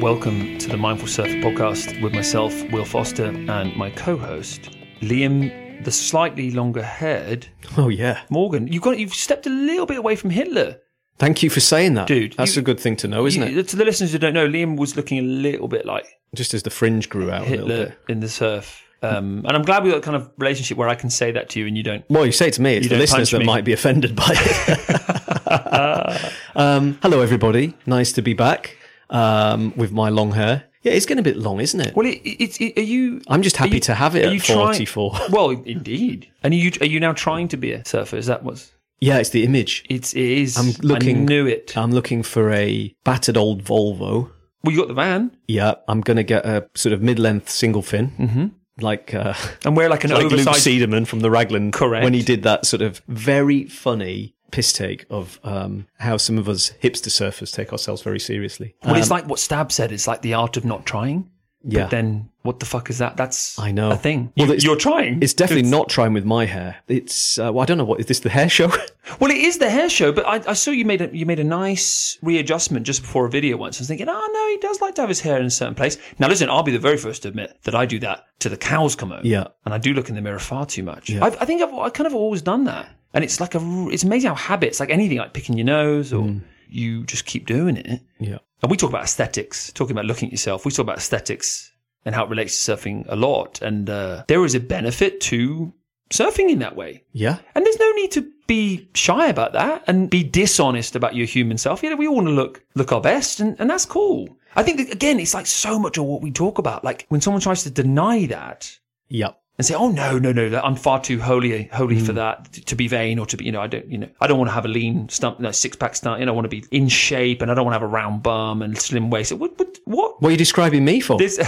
Welcome to the Mindful Surfer podcast with myself, Will Foster, and my co-host Liam, the slightly longer-haired Oh yeah. Morgan. You've got you've stepped a little bit away from Hitler, Thank you for saying that, Dude, That's you- a good thing to know, isn't You- it? To the listeners who don't know, Liam was looking a little bit like Just as the fringe grew out a little Hitler bit. in the surf. Um, and I'm glad we got a kind of relationship where I can say that to you and you don't. Well, you say it to me, it's the listeners that might be offended by it. um, hello, everybody. Nice to be back um, with my long hair. Yeah, it's getting a bit long, isn't it? Well, it, it's it, are you? I'm just happy you- to have it at you trying- 44. Well, indeed. And are you are you now trying to be a surfer? Is that what's? Yeah, it's the image. It's it is. I'm looking- I knew it. I'm looking for a battered old Volvo. Well, you got the van Yeah, I'm going to get a sort of mid-length single fin, mm-hmm. like uh, and wear like an like Luke oversized. Sederman from the Raglan, Correct. when he did that sort of very funny piss take of um, how some of us hipster surfers take ourselves very seriously. well, it's like what Stab said. It's like the art of not trying. Yeah, But then, what the fuck is that? That's I know. a thing. Well, you, you're trying. it's definitely not trying with my hair. It's uh, well, I don't know what is this the hair show? Well, it is the hair show, but I, I saw you made a you made a nice readjustment just before a video once. I was thinking, oh no, he does like to have his hair in a certain place. Now, listen, I'll be the very first to admit that I do that to the cows come home. Yeah. and I do look in the mirror far too much. I've, I think I've I kind of always done that, and it's like a it's amazing how habits, like anything, like picking your nose or Mm. You just keep doing it. yeah, And we talk about aesthetics, talking about looking at yourself. We talk about aesthetics and how it relates to surfing a lot. And uh, there is a benefit to surfing in that way. yeah, And there's no need to be shy about that and be dishonest about your human self. You know, we all want to look look our best, and, and that's cool. I think that, again, it's like so much of what we talk about. Like when someone tries to deny that yeah. And say, "Oh no, no, no, that- I'm far too holy, holy for hmm. that to be vain or to be, you know, I don't, you know, I don't want to have a lean stump, no, six pack stump. You know, I want to be in shape, and I don't want to have a round bum and slim waist. What, what, what? What are you describing me for? This, but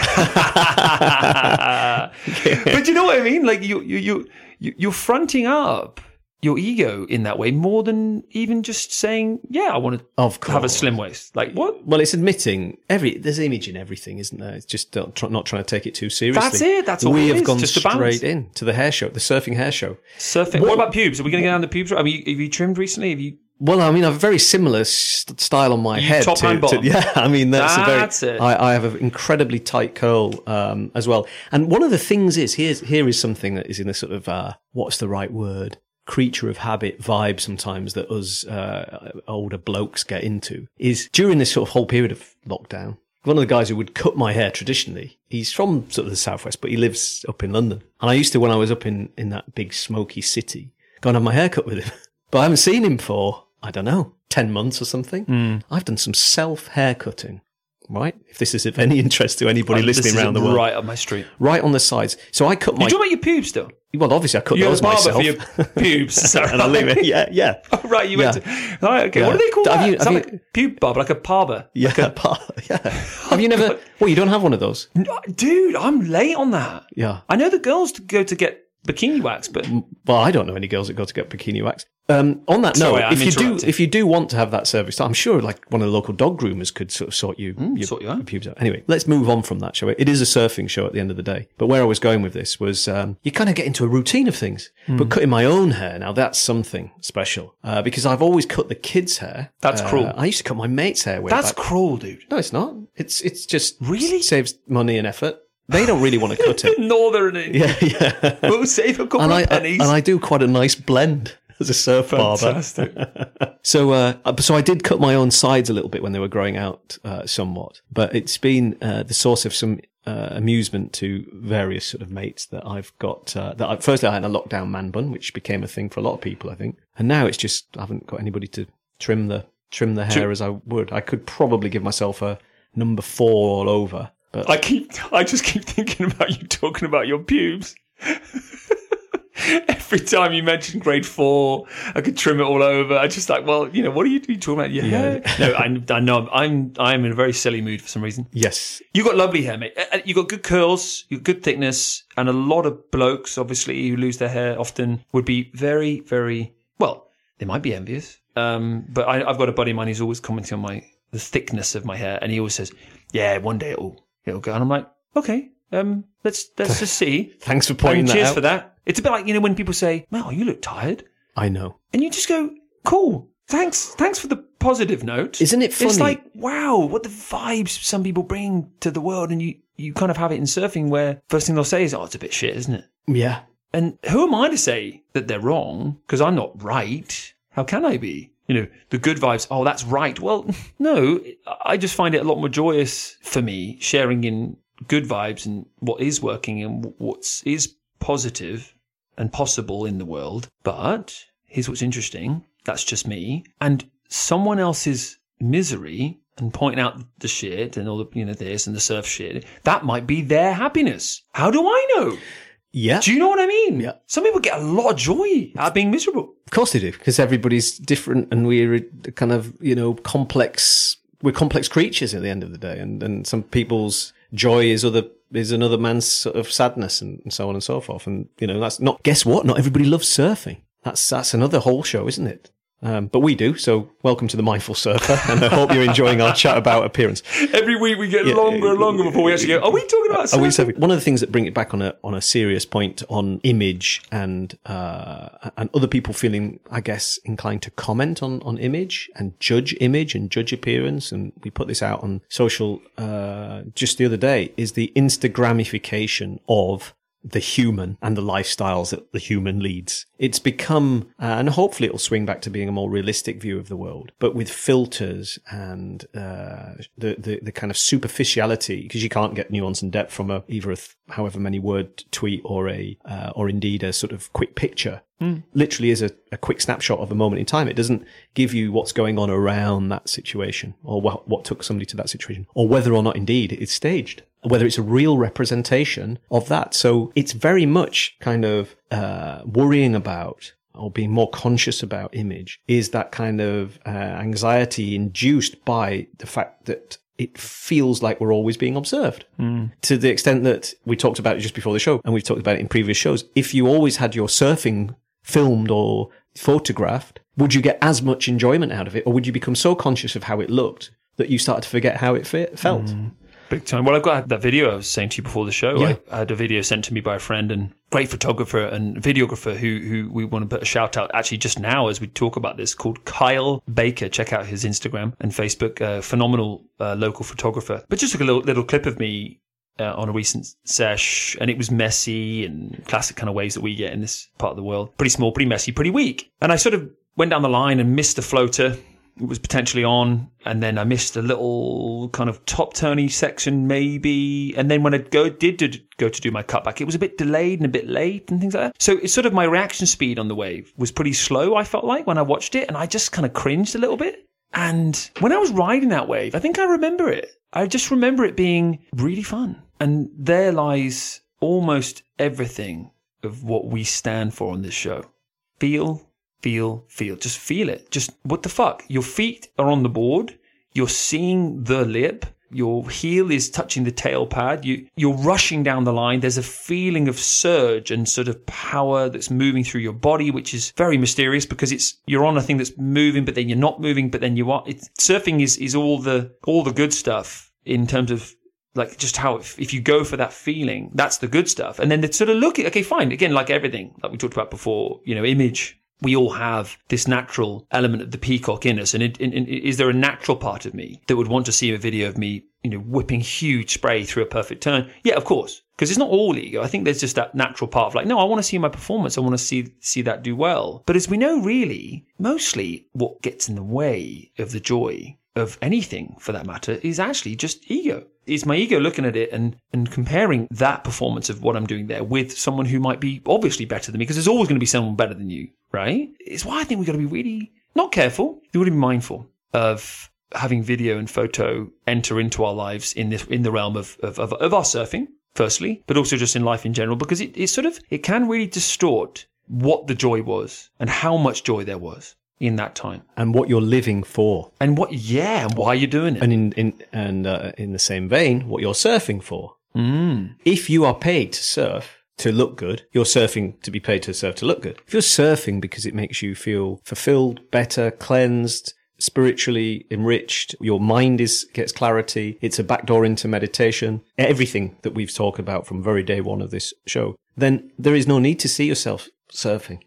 you know what I mean? Like you, you, you, you- you're fronting up your ego in that way more than even just saying, "Yeah, I want to have a slim waist." Like what? Well, it's admitting every there's image in everything, isn't there? It's just not, try, not trying to take it too seriously. That's it, that's all we it have is, gone just straight in to the hair show, the surfing hair show. Surfing. What, about pubes? Are we going to go down the pubes? I mean, have you trimmed recently? Have you? Well, I mean, I have a very similar st- style on my head. top to, and bottom? to- yeah, I mean, that's, That's a very. it. I, I have an incredibly tight curl um, as well. And one of the things is here's here is something that is in a sort of uh, what's the right word? Creature of habit vibe sometimes that us uh, older blokes get into is during this sort of whole period of lockdown. One of the guys who would cut my hair traditionally, he's from sort of the southwest, but he lives up in London. And I used to, when I was up in, in that big smoky city, go and have my hair cut with him. But I haven't seen him for, I don't know, 10 months or something. I've done some self hair cutting, right? If this is of any interest to anybody oh, This listening around the world. right up my street. Right on the sides. So I cut my, Do You talking about your pubes still? well, obviously I cut You those a myself. for your pubes. Sorry. and I leave it. Yeah, yeah. Oh, right, you went Yeah. to. All right, okay. What Yeah. do they call Have that? you- have that like a pube barber, like a barber? Yeah, yeah. Have you never? Well, you don't have one of those. Dude, I'm late on that. Yeah. I know the girls go to get bikini wax, but Well, I don't know any girls that go to get bikini wax. Um, on that note, Sorry, I'm if you do, if you do want to have that service, I'm sure like one of the local dog groomers could sort of sort you, your, Hmm, sort you out. pubes out. Anyway, let's move on from that show. It is a surfing show at the end of the day. But where I was going with this was, um, you kind of get into a routine of things. Hmm. But cutting my own hair now, that's something special uh, because I've always cut the kids' hair. That's Uh, cruel. I used to cut my mate's hair. Way that's back. cruel, dude. no, it's not. It's it's just Really? saves money and effort. They don't really want to cut it. Northern. Yeah. yeah, yeah. We'll save a couple and of I pennies. and I do quite a nice blend as a surf barber. Fantastic. So, uh, so I did cut my own sides a little bit when they were growing out uh, somewhat, but it's been uh, the source of some uh, amusement to various sort of mates that I've got. Uh, that I, firstly, I had a lockdown man bun, which became a thing for a lot of people, I think, and now it's just I haven't got anybody to trim the trim the hair as I would. I could probably give myself a number four all over, but I keep, I just keep thinking about you talking about your pubes. Every time you mention grade four, I could trim it all over. I just like, well, you know, what are you, you talking about? Your hair? No, I, I know. I'm, I'm in a very silly mood for some reason. yes, You got lovely hair, mate. Uh, You got good curls, you got good thickness, and a lot of blokes, obviously, who lose their hair often would be very, very well. They might be envious, um, but I, I've got a buddy of mine who's always commenting on my the thickness of my hair, and he always says, "Yeah, one day it'll it'll go. And I'm like, okay, um, let's let's just see. Thanks for pointing And that cheers out. for that. It's a bit like you know when people say, "Mel, you look tired," I know. and you just go, "Cool, thanks, thanks for the positive note." Isn't it funny? It's like, wow, what the vibes some people bring to the world, and you you kind of have it in surfing where first thing they'll say is, "Oh, it's a bit shit, isn't it?" yeah. And who am I to say that they're wrong? Because I'm not right. How can I be? You know, the good vibes. Oh, that's right. Well, no, I just find it a lot more joyous for me sharing in good vibes and what is working and what is positive and possible in the world. But here's what's interesting. That's just me. And someone else's misery and pointing out the shit and all the, you know, this and the surf shit, that might be their happiness. How do I know? Yeah. Do you know what I mean? Yeah. Some people get a lot of joy out of being miserable. Of course they do, because everybody's different and we're kind of, you know, complex, we're complex creatures at the end of the day. And, and some people's joy is other, is another man's sort of sadness and, and so on and so forth. And, you know, that's not, guess what? Not everybody loves surfing. That's, that's another whole show, isn't it? Um, but we do. So welcome to the Mindful Surfer. And I hope you're enjoying our chat about appearance. Every week we get longer and longer before we actually go, are we talking about Are we surfing? surfing? One of the things that bring it back on a on a serious point on image and uh, and other people feeling, I guess, inclined to comment on on image and judge image and judge appearance, and we put this out on social uh, just the other day, is the Instagramification of the human and the lifestyles that the human leads. It's become, uh, and hopefully it'll swing back to being a more realistic view of the world, but with filters and uh, the, the the kind of superficiality, because you can't get nuance and depth from a either a th- however many word tweet or a uh, or indeed a sort of quick picture. Literally is a, a quick snapshot of a moment in time. It doesn't give you what's going on around that situation or what, what took somebody to that situation or whether or not indeed it's staged whether it's a real representation of that. So it's very much kind of uh, worrying about or being more conscious about image is that kind of uh, anxiety induced by the fact that it feels like we're always being observed hmm. to the extent that we talked about it just before the show and we've talked about it in previous shows. If you always had your surfing filmed or photographed, would you get as much enjoyment out of it or would you become so conscious of how it looked that you started to forget how it fe- felt? Hmm. Big time. Well, I've got that video I was saying to you before the show. Yeah. I, I had a video sent to me by a friend and great photographer and videographer who who we want to put a shout out actually just now as we talk about this called Kyle Baker. Check out his Instagram and Facebook. Uh, phenomenal uh, local photographer. But just took a little little clip of me. Uh, on a recent sesh, and it was messy and classic kind of ways that we get in this part of the world. Pretty small, pretty messy, pretty weak. And I sort of went down the line and missed the floater was potentially on, and then I missed a little kind of top turny section maybe, and then when I go did, did go to do my cutback, it was a bit delayed and a bit late and things like that. So it's sort of my reaction speed on the wave was pretty slow. I felt like when I watched it, and I just kind of cringed a little bit. And when I was riding that wave, I think I remember it. I just remember it being really fun, and there lies almost everything of what we stand for on this show. Feel feel, feel. Just feel it. Just what the fuck? Your feet are on the board. You're seeing the lip. Your heel is touching the tail pad. You, you're rushing down the line. There's a feeling of surge and sort of power that's moving through your body, which is very mysterious because it's, you're on a thing that's moving, but then you're not moving, but then you are. It's, surfing is, is all the, all the good stuff in terms of like just how if, if you go for that feeling, that's the good stuff. And then they sort of look at, okay, fine. Again, like everything, like we talked about before, you know, image we all have this natural element of the peacock in us. And it, is there a natural part of me that would want to see a video of me, you know, whipping huge spray through a perfect turn? Yeah, of course. Because it's not all ego. I think there's just that natural part of like, no, I want to see my performance. I want to see see that do well. But as we know, really, mostly what gets in the way of the joy of anything for that matter is actually just ego. It's my ego looking at it and, and comparing that performance of what I'm doing there with someone who might be obviously better than me because there's always going to be someone better than you, right? It's why I think we've got to be really not careful. We've got to be mindful of having video and photo enter into our lives in this in the realm of of, of, of our surfing, firstly, but also just in life in general, because it, it sort of it can really distort what the joy was and how much joy there was in that time and what you're living for. and what yeah and why you're doing it And in in and uh, in the same vein, what you're surfing for. mm. If you are paid to surf to look good, you're surfing to be paid to surf to look good. If you're surfing because it makes you feel fulfilled, better, cleansed, spiritually enriched. Your mind is gets clarity. It's a backdoor into meditation. Everything that we've talked about from very day one of this show. Then there is no need to see yourself surfing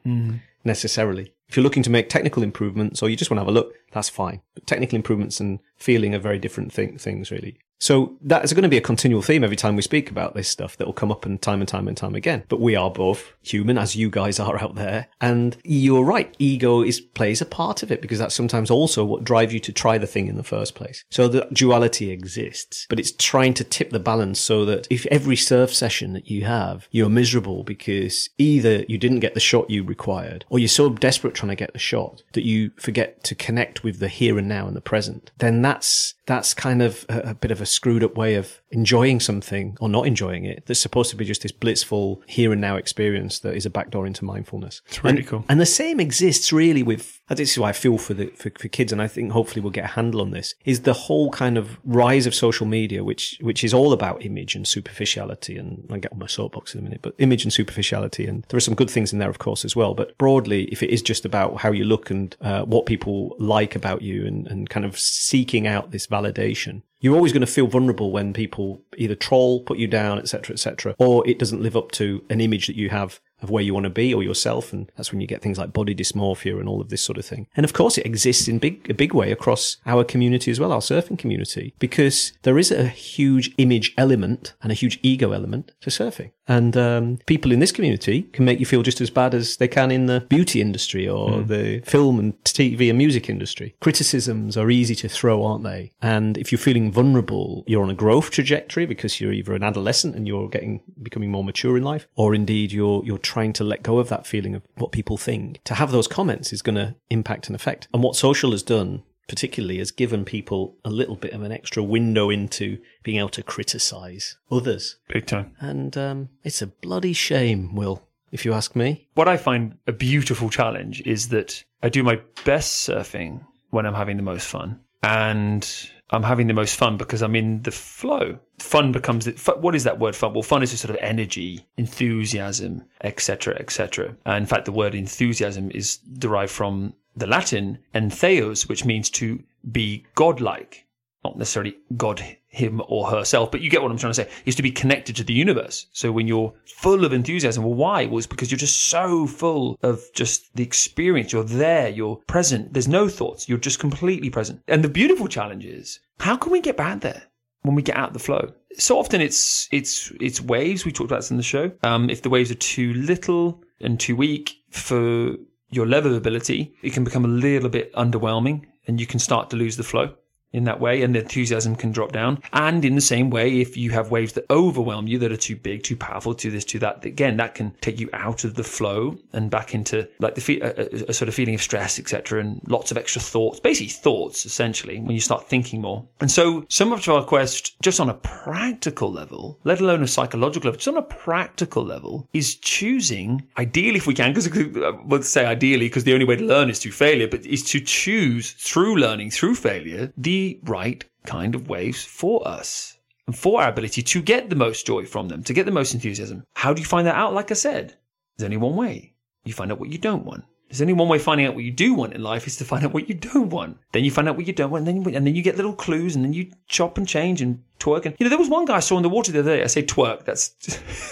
necessarily. If you're looking to make technical improvements or you just want to have a look, that's fine. But technical improvements and feeling are very different thing, things, really. So that is going to be a continual theme every time we speak about this stuff that will come up and time and time and time again. But we are both human, as you guys are out there. And you're right. Ego is plays a part of it because that's sometimes also what drives you to try the thing in the first place. So the duality exists, but it's trying to tip the balance so that if every surf session that you have, you're miserable because either you didn't get the shot you required or you're so desperate trying to get the shot that you forget to connect with the here and now and the present, then that's that's kind of a, a, bit of a screwed up way of enjoying something or not enjoying it. That's supposed to be just this blissful here and now experience that is a backdoor into mindfulness. It's really and, cool. And the same exists really with, this is why I feel for the, for, for kids. And I think hopefully we'll get a handle on this is the whole kind of rise of social media, which, which is all about image and superficiality. And I'll get on my soapbox in a minute, but image and superficiality. And there are some good things in there, of course, as well. But broadly, if it is just about how you look and uh, what people like about you and, and kind of seeking out this validation. You're always going to feel vulnerable when people either troll, put you down, etc., etc., or it doesn't live up to an image that you have of where you want to be or yourself. And that's when you get things like body dysmorphia and all of this sort of thing. And of course, it exists in big, a big way across our community as well, our surfing community, because there is a huge image element and a huge ego element to surfing. And um, people in this community can make you feel just as bad as they can in the beauty industry or mm. the film and TV and music industry. Criticisms are easy to throw, aren't they? And if you're feeling vulnerable, you're on a growth trajectory because you're either an adolescent and you're getting becoming more mature in life, or indeed you're you're trying to let go of that feeling of what people think. To have those comments is going to impact and affect. And what social has done particularly has given people a little bit of an extra window into being able to criticize others. Big time. And um, it's a bloody shame, Will, if you ask me. What I find a beautiful challenge is that I do my best surfing when I'm having the most fun. And I'm having the most fun because I'm in the flow. Fun becomes what is that word fun? Well, fun is a sort of energy, enthusiasm, etc., etc. In fact, the word enthusiasm is derived from the Latin entheos, which means to be godlike, not necessarily God, him or herself, but you get what I'm trying to say, is to be connected to the universe. So when you're full of enthusiasm, well, why? Well, it's because you're just so full of just the experience. You're there, you're present. There's no thoughts. You're just completely present. And the beautiful challenge is, how can we get back there? when we get out of the flow. So often it's it's it's waves. We talked about this in the show. Um, if the waves are too little and too weak for your level of ability, it can become a little bit underwhelming and you can start to lose the flow in that way and the enthusiasm can drop down. And in the same way, if you have waves that overwhelm you, that are too big, too powerful, too this, too that, again, that can take you out of the flow and back into like the fe- a, a, sort of feeling of stress, etc. and lots of extra thoughts, basically thoughts essentially when you start thinking more. And so so much of our quest, just on a practical level, let alone a psychological level, just on a practical level is choosing, ideally if we can, because uh, let's say ideally, because the only way to learn is through failure, but is to choose through learning, through failure, the right kind of waves for us and for our ability to get the most joy from them, to get the most enthusiasm. How do you find that out? Like I said, there's only one way. You find out what you don't want. There's only one way finding out what you do want in life is to find out what you don't want. Then you find out what you don't want, and then, and then you get little clues, and then you chop and change and twerk. And you know, there was one guy I saw in the water the other day. I say twerk. That's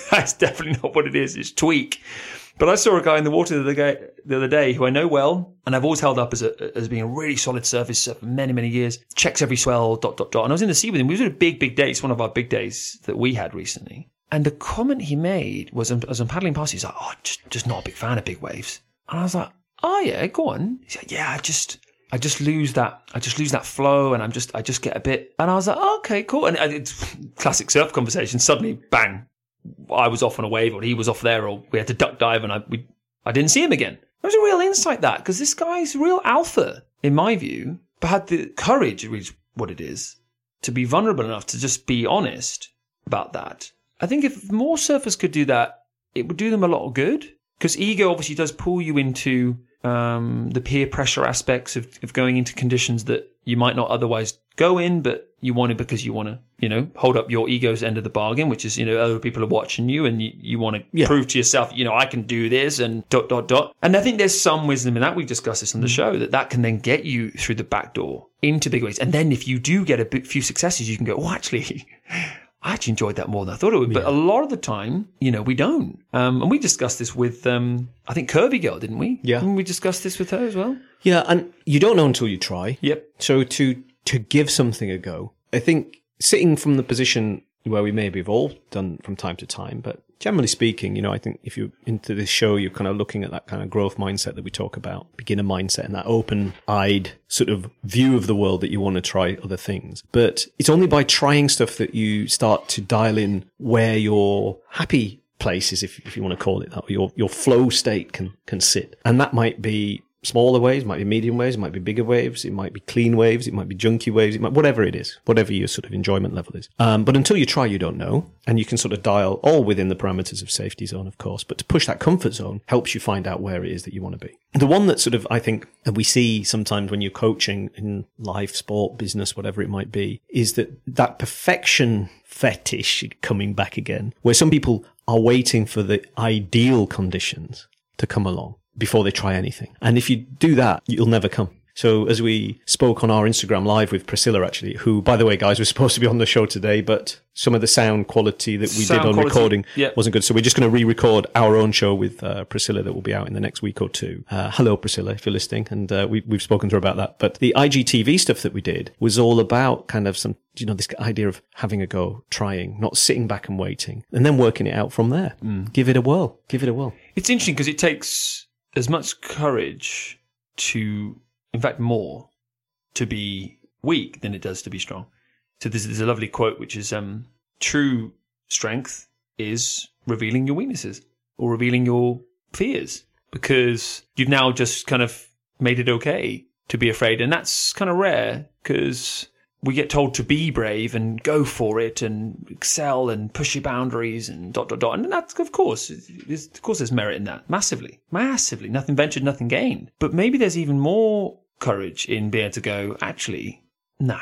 that's definitely not what it is. It's tweak. But I saw a guy in the water the other, day, who I know well, and I've always held up as a, as being a really solid surface for many, many years. Checks every swell, dot, dot, dot. And I was in the sea with him. We was at a big, big day. It's one of our big days that we had recently. And the comment he made was, um, as I'm paddling past, he's like, oh, just, just not a big fan of big waves. And I was like, oh yeah, go on. He's like, yeah, I just, I just lose that, I just lose that flow and I'm just, I just get a bit, and I was like, oh, okay, cool. And it's classic surf conversation. Suddenly, bang, I was off on a wave or he was off there or we had to duck dive and I, we, I didn't see him again. It was a real insight that because this guy's real alpha in my view, but had the courage, which what it is, to be vulnerable enough to just be honest about that. I think if more surfers could do that, it would do them a lot of good because ego obviously does pull you into um, the peer pressure aspects of, of going into conditions that you might not otherwise go in, but You want it because you want to, you know, hold up your ego's end of the bargain, which is, you know, other people are watching you and you, you want to Yeah. prove to yourself, you know, I can do this and dot, dot, dot. And I think there's some wisdom in that. We've discussed this on the show that that can then get you through the back door into big ways. And then if you do get a few successes, you can go, oh, actually, I actually enjoyed that more than I thought it would. But a lot of the time, you know, we don't. Um, and we discussed this with, um, I think Kirby Girl, didn't we? Yeah. Didn't we discussed this with her as well? Yeah, and you don't know until you try. Yep. So to to give something a go, I think sitting from the position where we maybe have all done from time to time, but generally speaking, you know, I think if you're into this show, you're kind of looking at that kind of growth mindset that we talk about, beginner mindset, and that open-eyed sort of view of the world that you want to try other things. But it's only by trying stuff that you start to dial in where your happy places, if, if you want to call it that, or your, your flow state can, can sit. And that might be smaller waves, might be medium waves, might be bigger waves, it might be clean waves, it might be junky waves, it might, whatever it is, whatever your sort of enjoyment level is. Um, but until you try, you don't know. And you can sort of dial all within the parameters of safety zone, of course. But to push that comfort zone helps you find out where it is that you want to be. The one that sort of, I think, we see sometimes when you're coaching in life, sport, business, whatever it might be, is that that perfection fetish coming back again, where some people are waiting for the ideal conditions to come along before they try anything. And if you do that, you'll never come. So as we spoke on our Instagram live with Priscilla, actually, who, by the way, guys, was supposed to be on the show today, but some of the sound quality that we Sound did on quality, recording yeah. wasn't good. So we're just going to re-record our own show with uh, Priscilla that will be out in the next week or two. Uh, hello, Priscilla, if you're listening, and uh, we, we've spoken to her about that. But the IGTV stuff that we did was all about kind of some, you know, this idea of having a go, trying, not sitting back and waiting, and then working it out from there. Mm. Give it a whirl. Give it a whirl. It's interesting because it takes as much courage to, in fact, more to be weak than it does to be strong. So there's, there's a lovely quote which is, um, "True strength is revealing your weaknesses or revealing your fears because you've now just kind of made it okay to be afraid, and that's kind of rare because." We get told to be brave and go for it and excel and push your boundaries and dot dot dot. And that's of course, there's, of course, there's merit in that massively, massively. Nothing ventured, nothing gained. But maybe there's even more courage in being able to go. Actually, nah,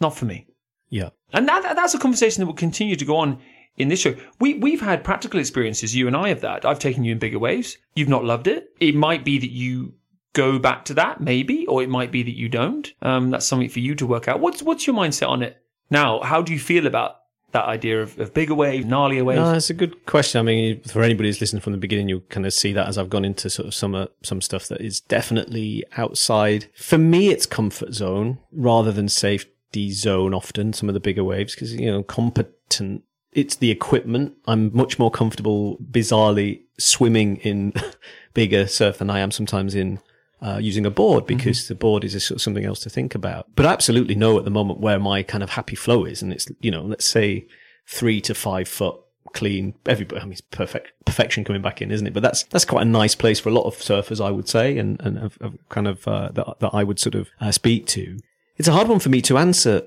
not for me. Yeah. And that, that's a conversation that will continue to go on in this show. We, we've had practical experiences, you and I, of that. I've taken you in bigger waves. You've not loved it. It might be that you go back to that, maybe, or it might be that you don't. Um, that's something for you to work out. What's, what's your mindset on it now? How do you feel about that idea of, of bigger waves, gnarlier waves? No, it's a good question. I mean, for anybody who's listened from the beginning, you'll kind of see that as I've gone into sort of some uh, some stuff that is definitely outside. For me, it's comfort zone rather than safety zone. Often, some of the bigger waves because you know competent. It's the equipment. I'm much more comfortable, bizarrely, swimming in bigger surf than I am sometimes in uh, using a board because the board is a sort of something else to think about. But I absolutely know at the moment where my kind of happy flow is, and it's you know, let's say three to five foot clean. Everybody, I mean, it's perfect perfection coming back in, isn't it? But that's that's quite a nice place for a lot of surfers, I would say, and and of, of kind of uh, that that I would sort of uh, speak to. It's a hard one for me to answer,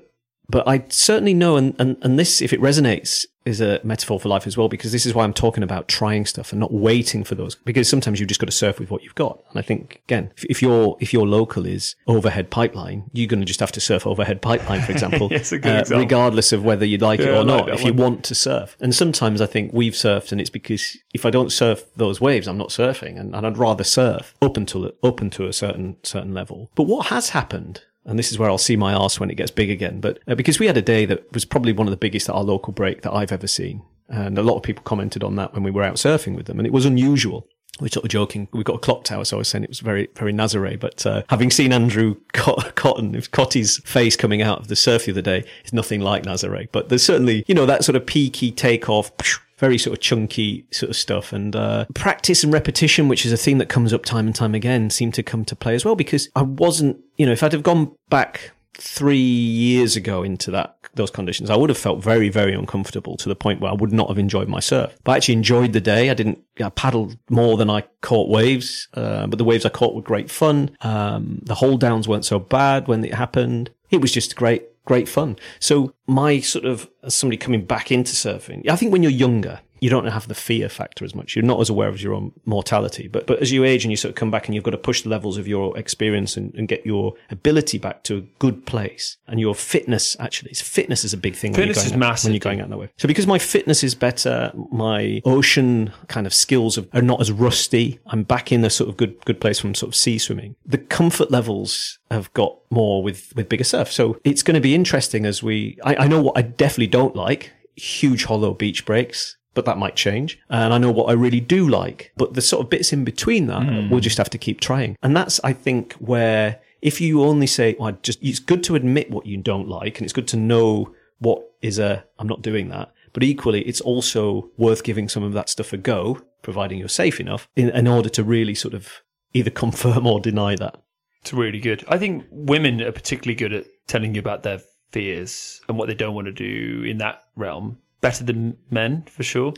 but I certainly know, and, and and this, if it resonates, is a metaphor for life as well, because this is why I'm talking about trying stuff and not waiting for those. Because sometimes you've just got to surf with what you've got. And I think again, if, if your if your local is overhead pipeline, you're going to just have to surf overhead pipeline, for example, Yes, a good uh, example. regardless of whether you like it Yeah, I or like not. that if you one. want to surf, and sometimes I think we've surfed, and it's because if I don't surf those waves, I'm not surfing, and, and I'd rather surf up until up until a certain certain level. But what has happened? And this is where I'll see my arse when it gets big again. But uh, because we had a day that was probably one of the biggest at our local break that I've ever seen. And a lot of people commented on that when we were out surfing with them. And it was unusual. We were sort of joking. We got a clock tower, so I was saying it was very, very Nazare. But uh, having seen Andrew Cot- Cotton, Cotty's face coming out of the surf the other day, it's nothing like Nazare. But there's certainly, you know, that sort of peaky takeoff, very sort of chunky sort of stuff. And uh, practice and repetition, which is a theme that comes up time and time again, seemed to come to play as well. Because I wasn't, you know, if I'd have gone back three years ago into that those conditions, I would have felt very, very uncomfortable to the point where I would not have enjoyed my surf. But I actually enjoyed the day. I didn't I paddled more than I caught waves, uh, but the waves I caught were great fun. Um, the hold downs weren't so bad when it happened. It was just great, great fun. So my sort of as somebody coming back into surfing, I think when you're younger, you don't have the fear factor as much. You're not as aware of your own mortality. But but as you age and you sort of come back and you've got to push the levels of your experience and, and get your ability back to a good place and your fitness actually, it's fitness is a big thing. Fitness when is you're going out, massive. when you're going out that way. So because my fitness is better, my ocean kind of skills are are not as rusty. I'm back in a sort of good good place from sort of sea swimming. The comfort levels have got more with with bigger surf. So it's going to be interesting as we. I, I know what I definitely don't like: huge hollow beach breaks. But that might change. And I know what I really do like. But the sort of bits in between that, hmm. we'll just have to keep trying. And that's, I think, where if you only say, well, I just, it's good to admit what you don't like and it's good to know what is a, I'm not doing that. But equally, it's also worth giving some of that stuff a go, providing you're safe enough in, in order to really sort of either confirm or deny that. It's really good. I think women are particularly good at telling you about their fears and what they don't want to do in that realm. Better than men, for sure.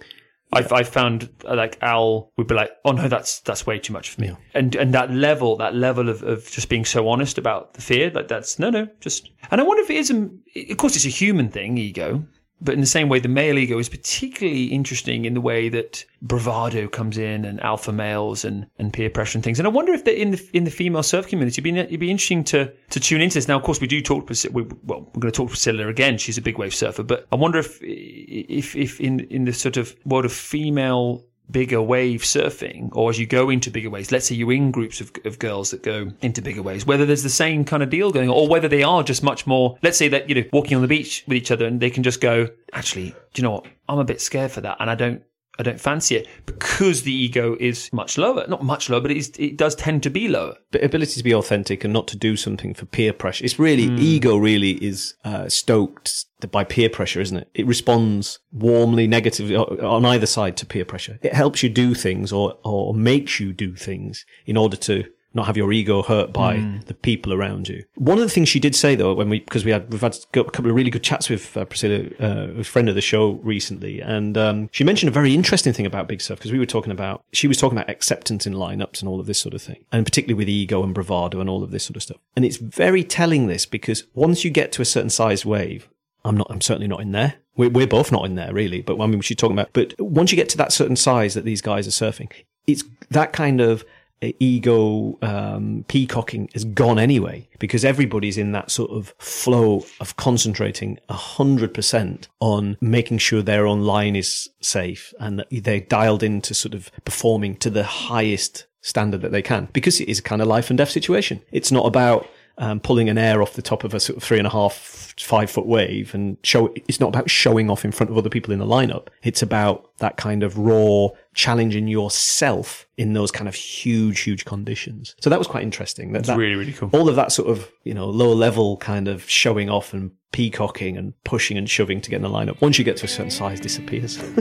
I've, I've found uh, like Al would be like, oh no, that's that's way too much for me. Yeah. And and that level, that level of, of just being so honest about the fear, like that's no, no, just. And I wonder if it is, a, of course, it's a human thing, ego. But in the same way, the male ego is particularly interesting in the way that bravado comes in and alpha males and, and peer pressure and things. And I wonder if in the in the female surf community, it'd be, it'd be interesting to to tune into this. Now, of course, we do talk. We, well, we're going to talk to Priscilla again. She's a big wave surfer. But I wonder if if if in in the sort of world of female bigger wave surfing or as you go into bigger waves let's say you're in groups of, of girls that go into bigger waves whether there's the same kind of deal going on or whether they are just much more let's say that you know walking on the beach with each other and they can just go actually do you know what? I'm a bit scared for that and i don't I don't fancy it because the ego is much lower. Not much lower, but it, is, it does tend to be lower. But ability to be authentic and not to do something for peer pressure. It's really, Hmm. ego really is uh, stoked by peer pressure, isn't it? It responds warmly, negatively on either side to peer pressure. It helps you do things or, or makes you do things in order to not have your ego hurt by Hmm. the people around you. One of the things she did say though, when we, because we had, we've had a couple of really good chats with uh, Priscilla, uh, a friend of the show recently, and um, she mentioned a very interesting thing about Big Surf because we were talking about, she was talking about acceptance in lineups and all of this sort of thing, and particularly with ego and bravado and all of this sort of stuff. And it's very telling this because once you get to a certain size wave, I'm not, I'm certainly not in there. We're, we're both not in there really, but I mean, she's talking about, but once you get to that certain size that these guys are surfing, it's that kind of ego um, peacocking is gone anyway because everybody's in that sort of flow of concentrating a hundred percent on making sure their own line is safe and they're dialed into sort of performing to the highest standard that they can because it is a kind of life and death situation. It's not about um, pulling an air off the top of a sort of three and a half, five foot wave and show. It's not about showing off in front of other people in the lineup. It's about that kind of raw challenging yourself in those kind of huge, huge conditions. So that was quite interesting. That's that- really, really cool. all of that sort of you know low level kind of showing off and peacocking and pushing and shoving to get in the lineup. Once you get to a certain size, disappears.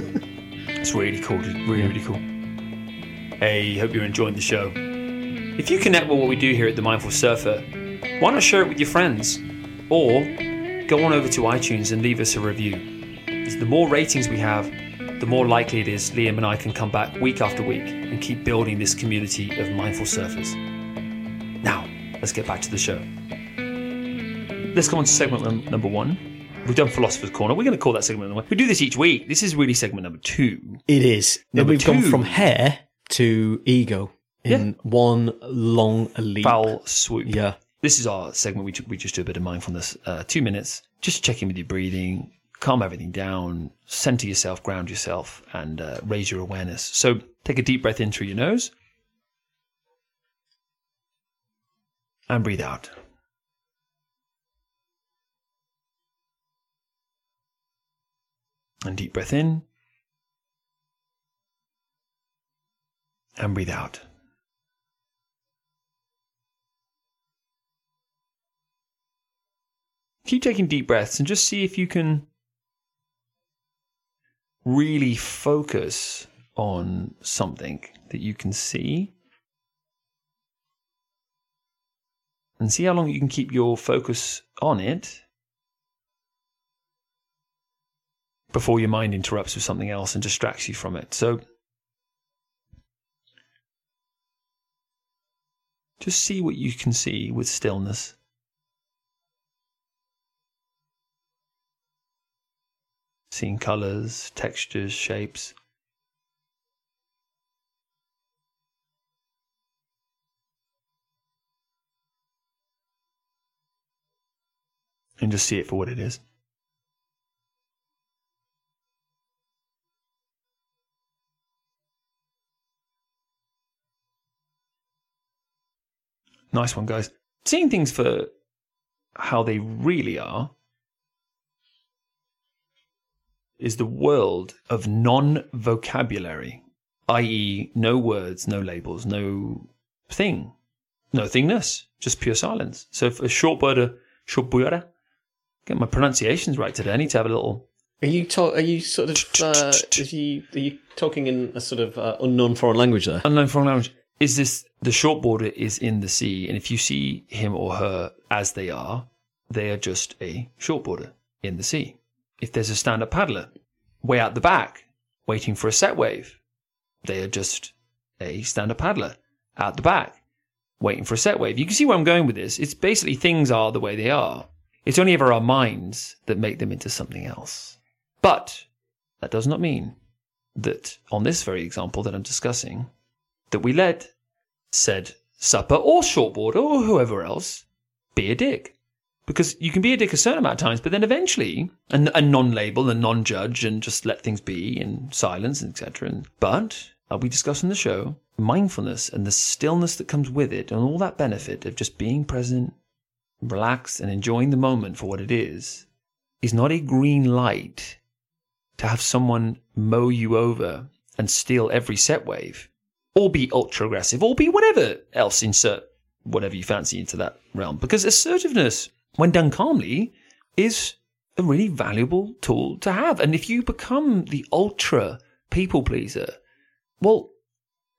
It's really cool. Really, really cool. Hey, hope you're enjoying the show. If you connect with what we do here at The Mindful Surfer, why not share it with your friends? Or go on over to iTunes and leave us a review. Because the more ratings we have, the more likely it is Liam and I can come back week after week and keep building this community of mindful surfers. Now, let's get back to the show. Let's go on to segment number one. We've done Philosopher's Corner. We're going to call that segment number one. We do this each week. This is really segment number two. it is. Number we've gone from hair to ego in one long leap. Foul swoop. Yeah. This is our segment. We, we just do a bit of mindfulness. Uh, two minutes. Just check in with your breathing, calm everything down, center yourself, ground yourself, and uh, raise your awareness. So take a deep breath in through your nose and breathe out. And deep breath in and breathe out. Keep taking deep breaths and just see if you can really focus on something that you can see and see how long you can keep your focus on it before your mind interrupts with something else and distracts you from it. So just see what you can see with stillness. seeing colors, textures, shapes. And just see it for what it is. Nice one, guys. Seeing things for how they really are is the world of non vocabulary, i.e., no words, no labels, no thing, no thingness, just pure silence. So, for a short border, short border, get my pronunciations right today. I need to have a little. Are you talk? Are you sort of? Uh, is you, are you talking in a sort of uh, unknown foreign language there? Unknown foreign language. Is this the short border is in the sea, and if you see him or her as they are, they are just a short border in the sea. If there's a stand up paddler way out the back waiting for a set wave, they are just a stand up paddler out the back waiting for a set wave. You can see where I'm going with this. It's basically things are the way they are. It's only ever our minds that make them into something else. But that does not mean that on this very example that I'm discussing, that we let said supper or shortboard or whoever else be a dick. Because you can be a dick a certain amount of times, but then eventually, and, and non-label and non-judge and just let things be in silence, etc. But, as we discussed in the show, mindfulness and the stillness that comes with it and all that benefit of just being present, relaxed and enjoying the moment for what it is, is not a green light to have someone mow you over and steal every set wave or be ultra aggressive, or be whatever else, insert whatever you fancy into that realm. Because assertiveness, when done calmly, is a really valuable tool to have. And if you become the ultra people pleaser, well,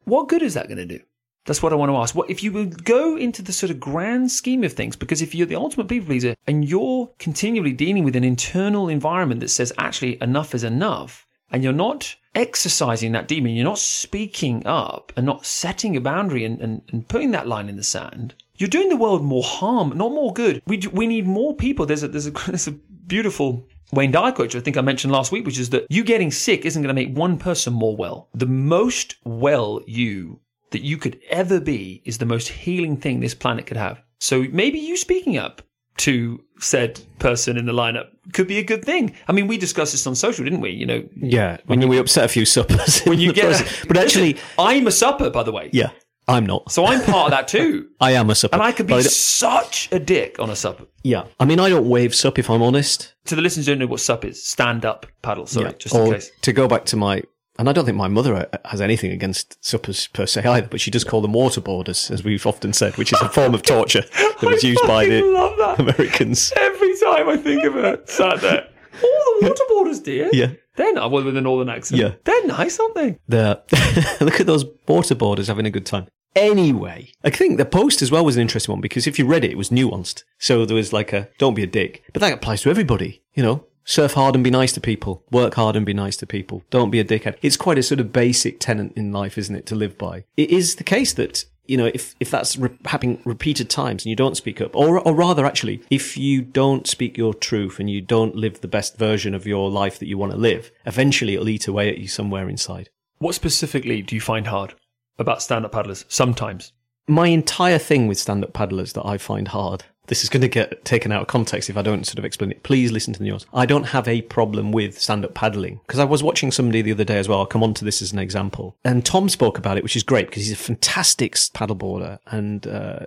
what good is that going to do? That's what I want to ask. What if you go into the sort of grand scheme of things? Because if you're the ultimate people pleaser and you're continually dealing with an internal environment that says actually enough is enough, and you're not exercising that demon, you're not speaking up and not setting a boundary and, and, and putting that line in the sand, you're doing the world more harm, not more good. We, we need more people. There's a, there's a, there's a beautiful Wayne Dyer quote, which I think I mentioned last week, which is that you getting sick isn't going to make one person more well. The most well you that you could ever be is the most healing thing this planet could have. So maybe you speaking up to said person in the lineup could be a good thing. I mean, we discussed this on social, didn't we? You know, yeah. When I mean, we upset a few suppers. When you get, a, but actually, listen, I'm a supper, by the way. Yeah, I'm not. So I'm part of that too. I am a supper, and I could be such a dick on a supper. Yeah, I mean, I don't wave sup if I'm honest. To the listeners, who don't know what sup is. Stand up paddle. Sorry, yeah. just or in case. To go back to my and I don't think my mother has anything against suppers per se either, but she does call them waterboarders, as we've often said, which is a form of torture that was used by the Americans. Every time I think of her sat there. Oh, the waterboarders, dear. Yeah. They're not well, with a northern accent. Yeah. They're nice, aren't they? They're, look at those waterboarders having a good time. Anyway, I think the post as well was an interesting one because if you read it, it was nuanced. So there was like a, don't be a dick. But that applies to everybody, you know? Surf hard and be nice to people. Work hard and be nice to people. Don't be a dickhead. It's quite a sort of basic tenet in life, isn't it, to live by? It is the case that you know, if, if that's re- happening repeated times and you don't speak up, or, or rather, actually, if you don't speak your truth and you don't live the best version of your life that you want to live, eventually it'll eat away at you somewhere inside. What specifically do you find hard about stand up paddlers sometimes? My entire thing with stand up paddlers that I find hard this is going to get taken out of context if I don't sort of explain it. Please listen to the news. I don't have a problem with stand up paddling because I was watching somebody the other day as well. I'll come on to this as an example. And Tom spoke about it, which is great because he's a fantastic paddleboarder and, uh,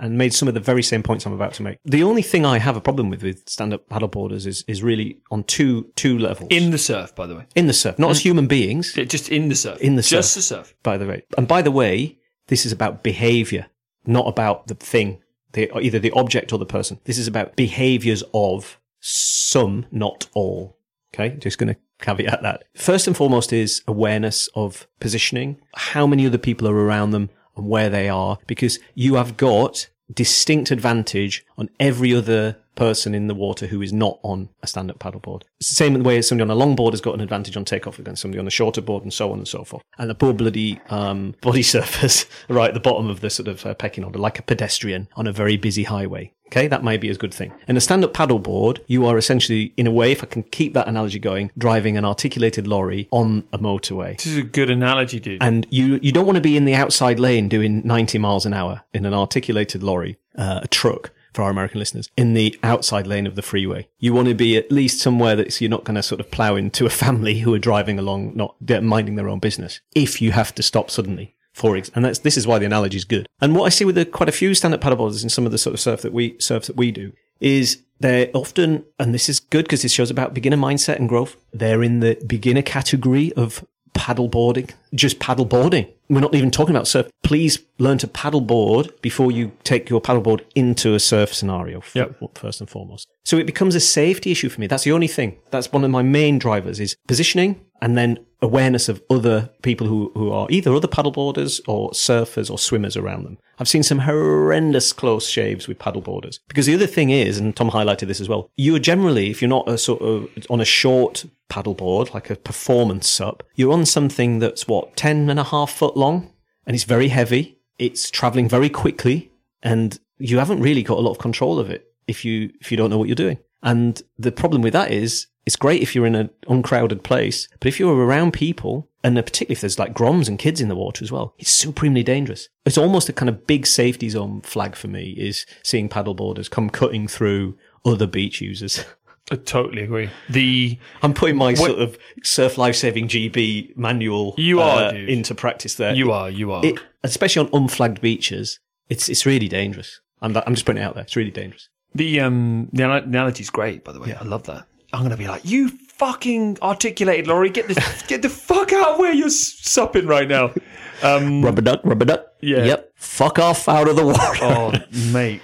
and made some of the very same points I'm about to make. The only thing I have a problem with with stand up paddleboarders is, is really on two, two levels. In the surf, by the way. In the surf, not as human beings. just in the surf. In the surf. Just the surf. By the way. And by the way, this is about behavior, not about the thing the, either the object or the person. This is about behaviors of some, not all. Okay. Just going to caveat that. First and foremost is awareness of positioning, how many other people are around them and where they are, because you have got distinct advantage on every other person in the water who is not on a stand-up paddleboard. It's the same way as somebody on a longboard has got an advantage on takeoff against somebody on a shorter board and so on and so forth. And the poor bloody um, body surfers right at the bottom of the sort of uh, pecking order, like a pedestrian on a very busy highway. Okay, that may be a good thing. In a stand-up paddleboard, you are essentially, in a way, if I can keep that analogy going, driving an articulated lorry on a motorway. This is a good analogy, dude. And you, you don't want to be in the outside lane doing 90 miles an hour in an articulated lorry, uh, a truck for our American listeners, in the outside lane of the freeway. You want to be at least somewhere that you're not going to sort of plow into a family who are driving along, not minding their own business. If you have to stop suddenly. For ex- and that's this is why the analogy is good. And what I see with the, quite a few stand-up paddleboarders in some of the sort of surf that we surf that we do is they're often, and this is good because this shows about beginner mindset and growth. They're in the beginner category of paddleboarding, just paddleboarding. We're not even talking about surf. Please learn to paddleboard before you take your paddleboard into a surf scenario, Yep. first and foremost. So it becomes a safety issue for me. That's the only thing. That's one of my main drivers is positioning and then awareness of other people who, who are either other paddleboarders or surfers or swimmers around them. I've seen some horrendous close shaves with paddleboarders. Because the other thing is, and Tom highlighted this as well, you're generally, if you're not a sort of on a short paddleboard, like a performance sup, you're on something that's what, 10 and a half foot long and it's very heavy. It's traveling very quickly and you haven't really got a lot of control of it if you, if you don't know what you're doing. And the problem with that is it's great if you're in an uncrowded place, but if you're around people, and particularly if there's like groms and kids in the water as well, it's supremely dangerous. It's almost a kind of big safety zone flag for me is seeing paddleboarders come cutting through other beach users. I totally agree. The I'm putting my sort of surf life saving GB manual You are, uh, into practice there. you are, you are. It, especially on unflagged beaches, it's it's really dangerous. I'm I'm just putting it out there. It's really dangerous. The um the ana- analogy is great, by the way. Yeah. I love that. I'm gonna be like, you fucking articulated, lorry. Get the get the fuck out of where you're supping right now. Um, Rubber duck, rubber duck. Yeah. Yep. Fuck off out of the water. oh, mate,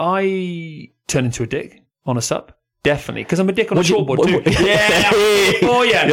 I turn into a dick on a sup. Definitely, because I'm a dick on a What'd you- shortboard what- too. what- yeah, oh yeah. I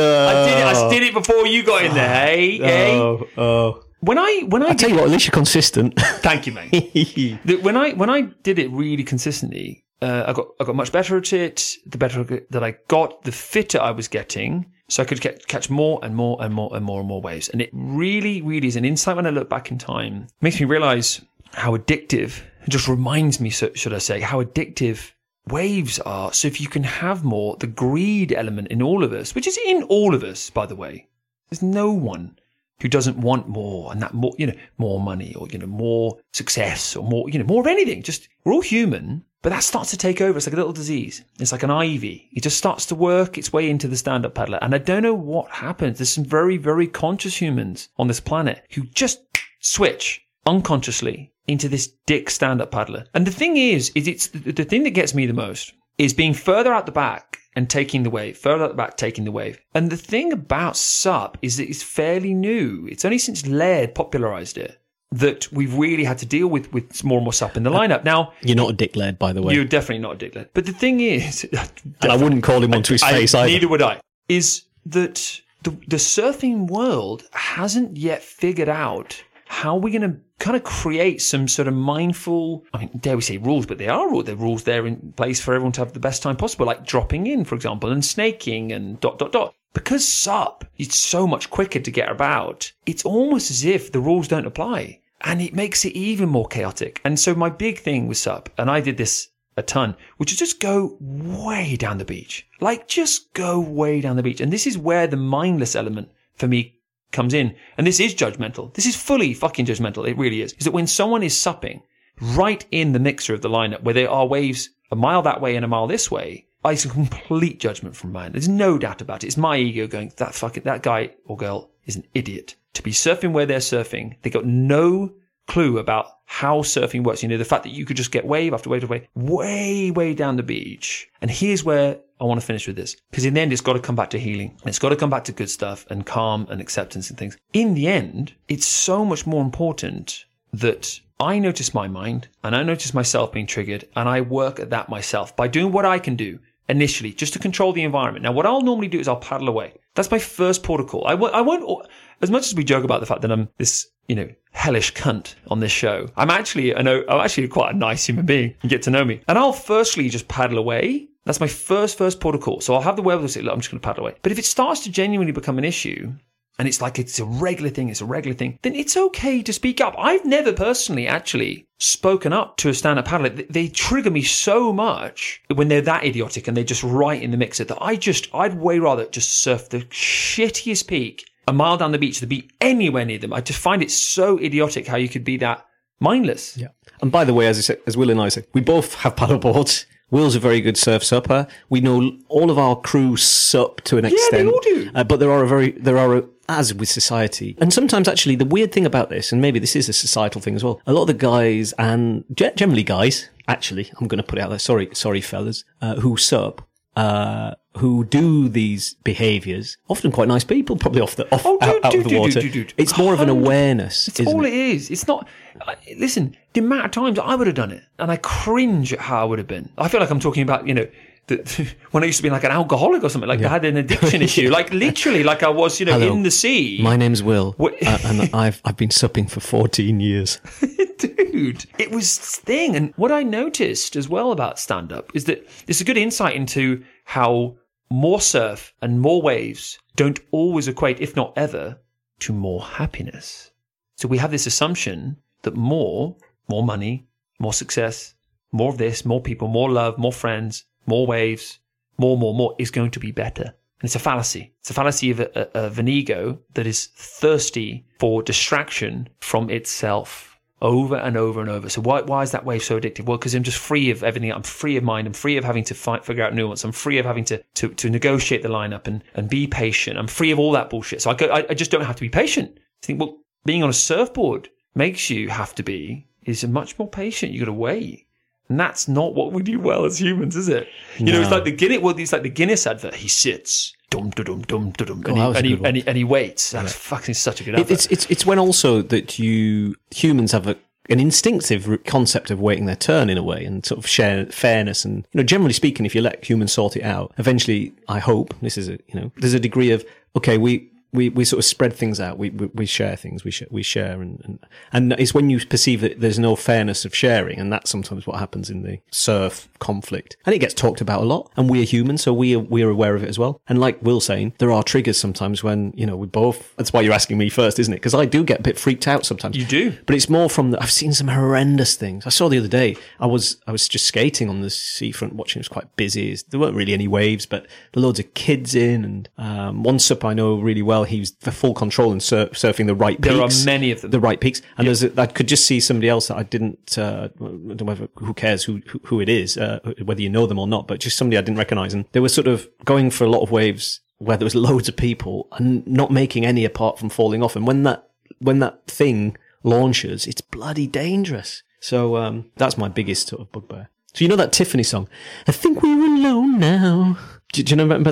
did it. I did it before you got in there. Hey, hey. Oh, oh. When I when I, I did, tell you what, at least you're consistent. thank you, mate. When I when I did it really consistently, uh, I got I got much better at it. The better that I got, the fitter I was getting, so I could get, catch more and more and more and more and more waves. And it really, really is an insight when I look back in time. makes me realize how addictive. It just reminds me, so, should I say, how addictive waves are. So if you can have more, the greed element in all of us, which is in all of us, by the way, there's no one who doesn't want more and that more, you know, more money or, you know, more success or more, you know, more of anything. Just, we're all human, but that starts to take over. It's like a little disease. It's like an ivy. It just starts to work its way into the stand up paddler. And I don't know what happens. There's some very, very conscious humans on this planet who just switch unconsciously into this dick stand up paddler. And the thing is, is it's the, thing that gets me the most is being further out the back and taking the wave, further out the back, taking the wave. And the thing about SUP is that it's fairly new. It's only since Laird popularized it that we've really had to deal with, with more and more SUP in the uh, lineup. Now, you're not a dick Laird, by the way. you're definitely not a dick Laird. But the thing is, and I wouldn't call him onto his I- face either. neither would I, is that the, the surfing world hasn't yet figured out how are we're going to kind of create some sort of mindful, I mean, dare we say rules, but they are rules. They're rules there in place for everyone to have the best time possible, like dropping in, for example, and snaking and dot, dot, dot. Because SUP is so much quicker to get about, it's almost as if the rules don't apply. And it makes it even more chaotic. And so my big thing with SUP, and I did this a ton, which is just go way down the beach. Like just go way down the beach. And this is where the mindless element for me comes in. And this is judgmental. This is fully fucking judgmental. It really is. Is that when someone is supping right in the mixer of the lineup where there are waves a mile that way and a mile this way, it's a complete judgment from mine. There's no doubt about it. It's my ego going, that fucking, that guy or girl is an idiot. To be surfing where they're surfing, they got no clue about how surfing works. You know, the fact that you could just get wave after wave after wave, way, way down the beach. And here's where I want to finish with this. Because in the end, it's got to come back to healing. It's got to come back to good stuff and calm and acceptance and things. In the end, it's so much more important that I notice my mind and I notice myself being triggered and I work at that myself by doing what I can do initially just to control the environment. Now, what I'll normally do is I'll paddle away. That's my first protocol. I w- I won't, as much as we joke about the fact that I'm this, you know, hellish cunt on this show, I'm actually, I know, I'm actually quite a nice human being. You get to know me. And I'll firstly just paddle away. That's my first, first protocol. So I'll have the wherewithal to say, look, I'm just going to paddle away. But if it starts to genuinely become an issue, and it's like it's a regular thing, it's a regular thing, then it's okay to speak up. I've never personally actually spoken up to a stand up paddler. They- They trigger me so much when they're that idiotic and they're just right in the mixer that I just, I'd way rather just surf the shittiest peak a mile down the beach than be anywhere near them. I just find it so idiotic how you could be that mindless. Yeah. And by the way, as I said, as Will and I said, we both have paddle boards. Will's a very good surf supper. We know all of our crew sup to an extent. Yeah, they all do. Uh, but there are a very, there are a, as with society, and sometimes actually the weird thing about this, and maybe this is a societal thing as well. A lot of the guys and generally guys, actually, I'm going to put it out there. Sorry, sorry, fellas, uh, who sup, uh, who do these behaviours, often quite nice people, probably off the off Oh, dude, out, out dude, of the water. dude. It's more of an awareness. It's all it? it is. It's not. Listen, the amount of times I would have done it, and I cringe at how I would have been. I feel like I'm talking about, you know, when I used to be like an alcoholic or something, like I had an addiction issue, like literally, like I was, you know, Hello. in the sea. My name's Will, uh, and I've I've been supping for 14 years. dude. It was this thing. And what I noticed as well about stand up is that it's a good insight into how more surf and more waves don't always equate, if not ever, to more happiness. So we have this assumption that more, more money, more success, more of this, more people, more love, more friends, more waves, more, more, more is going to be better. And it's a fallacy. It's a fallacy of, a, of an ego that is thirsty for distraction from itself over and over and over. So why, why is that wave so addictive? Well, because I'm just free of everything. I'm free of mind. I'm free of having to fight, figure out nuance. I'm free of having to, to, to negotiate the lineup and, and be patient. I'm free of all that bullshit. So I, go, I, I just don't have to be patient. I think, well, being on a surfboard makes you have to be is much more patient. You got to wait. And that's not what we do well as humans, is it? You know, it's like the Guinness. Well, it's like the Guinness advert. He sits, dum dum dum dum dum, oh, and, that he, and, he, and, he, and he waits. That's fucking such a good It, it's it's it's when also that you humans have a an instinctive concept of waiting their turn in a way and sort of share fairness and you know generally speaking if you let humans sort it out eventually i hope this is a you know there's a degree of okay we we, we sort of spread things out. We, we, we share things. We, sh- we share and, and, and it's when you perceive that there's no fairness of sharing. And that's sometimes what happens in the surf conflict. And it gets talked about a lot. And we are human. So we are, we are aware of it as well. And like Will saying, there are triggers sometimes when, you know, we both, that's why you're asking me first, isn't it? Because I do get a bit freaked out sometimes. You do. But it's more from the, I've seen some horrendous things. I saw the other day, I was, I was just skating on the seafront watching, it was quite busy. There weren't really any waves, but there were loads of kids in and, um, one sup I know really well, he was the full control and sur- surfing the right peaks. There are many of them. The right peaks. And there's a, I could just see somebody else that I didn't, uh, I don't know whether, who cares who, who, who it is, uh, whether you know them or not, but just somebody I didn't recognize. And they were sort of going for a lot of waves where there was loads of people and not making any apart from falling off. And when that, when that thing launches, it's bloody dangerous. So, um, that's my biggest sort of bugbear. So you know that Tiffany song? I think we're alone now. Do, do you know about that?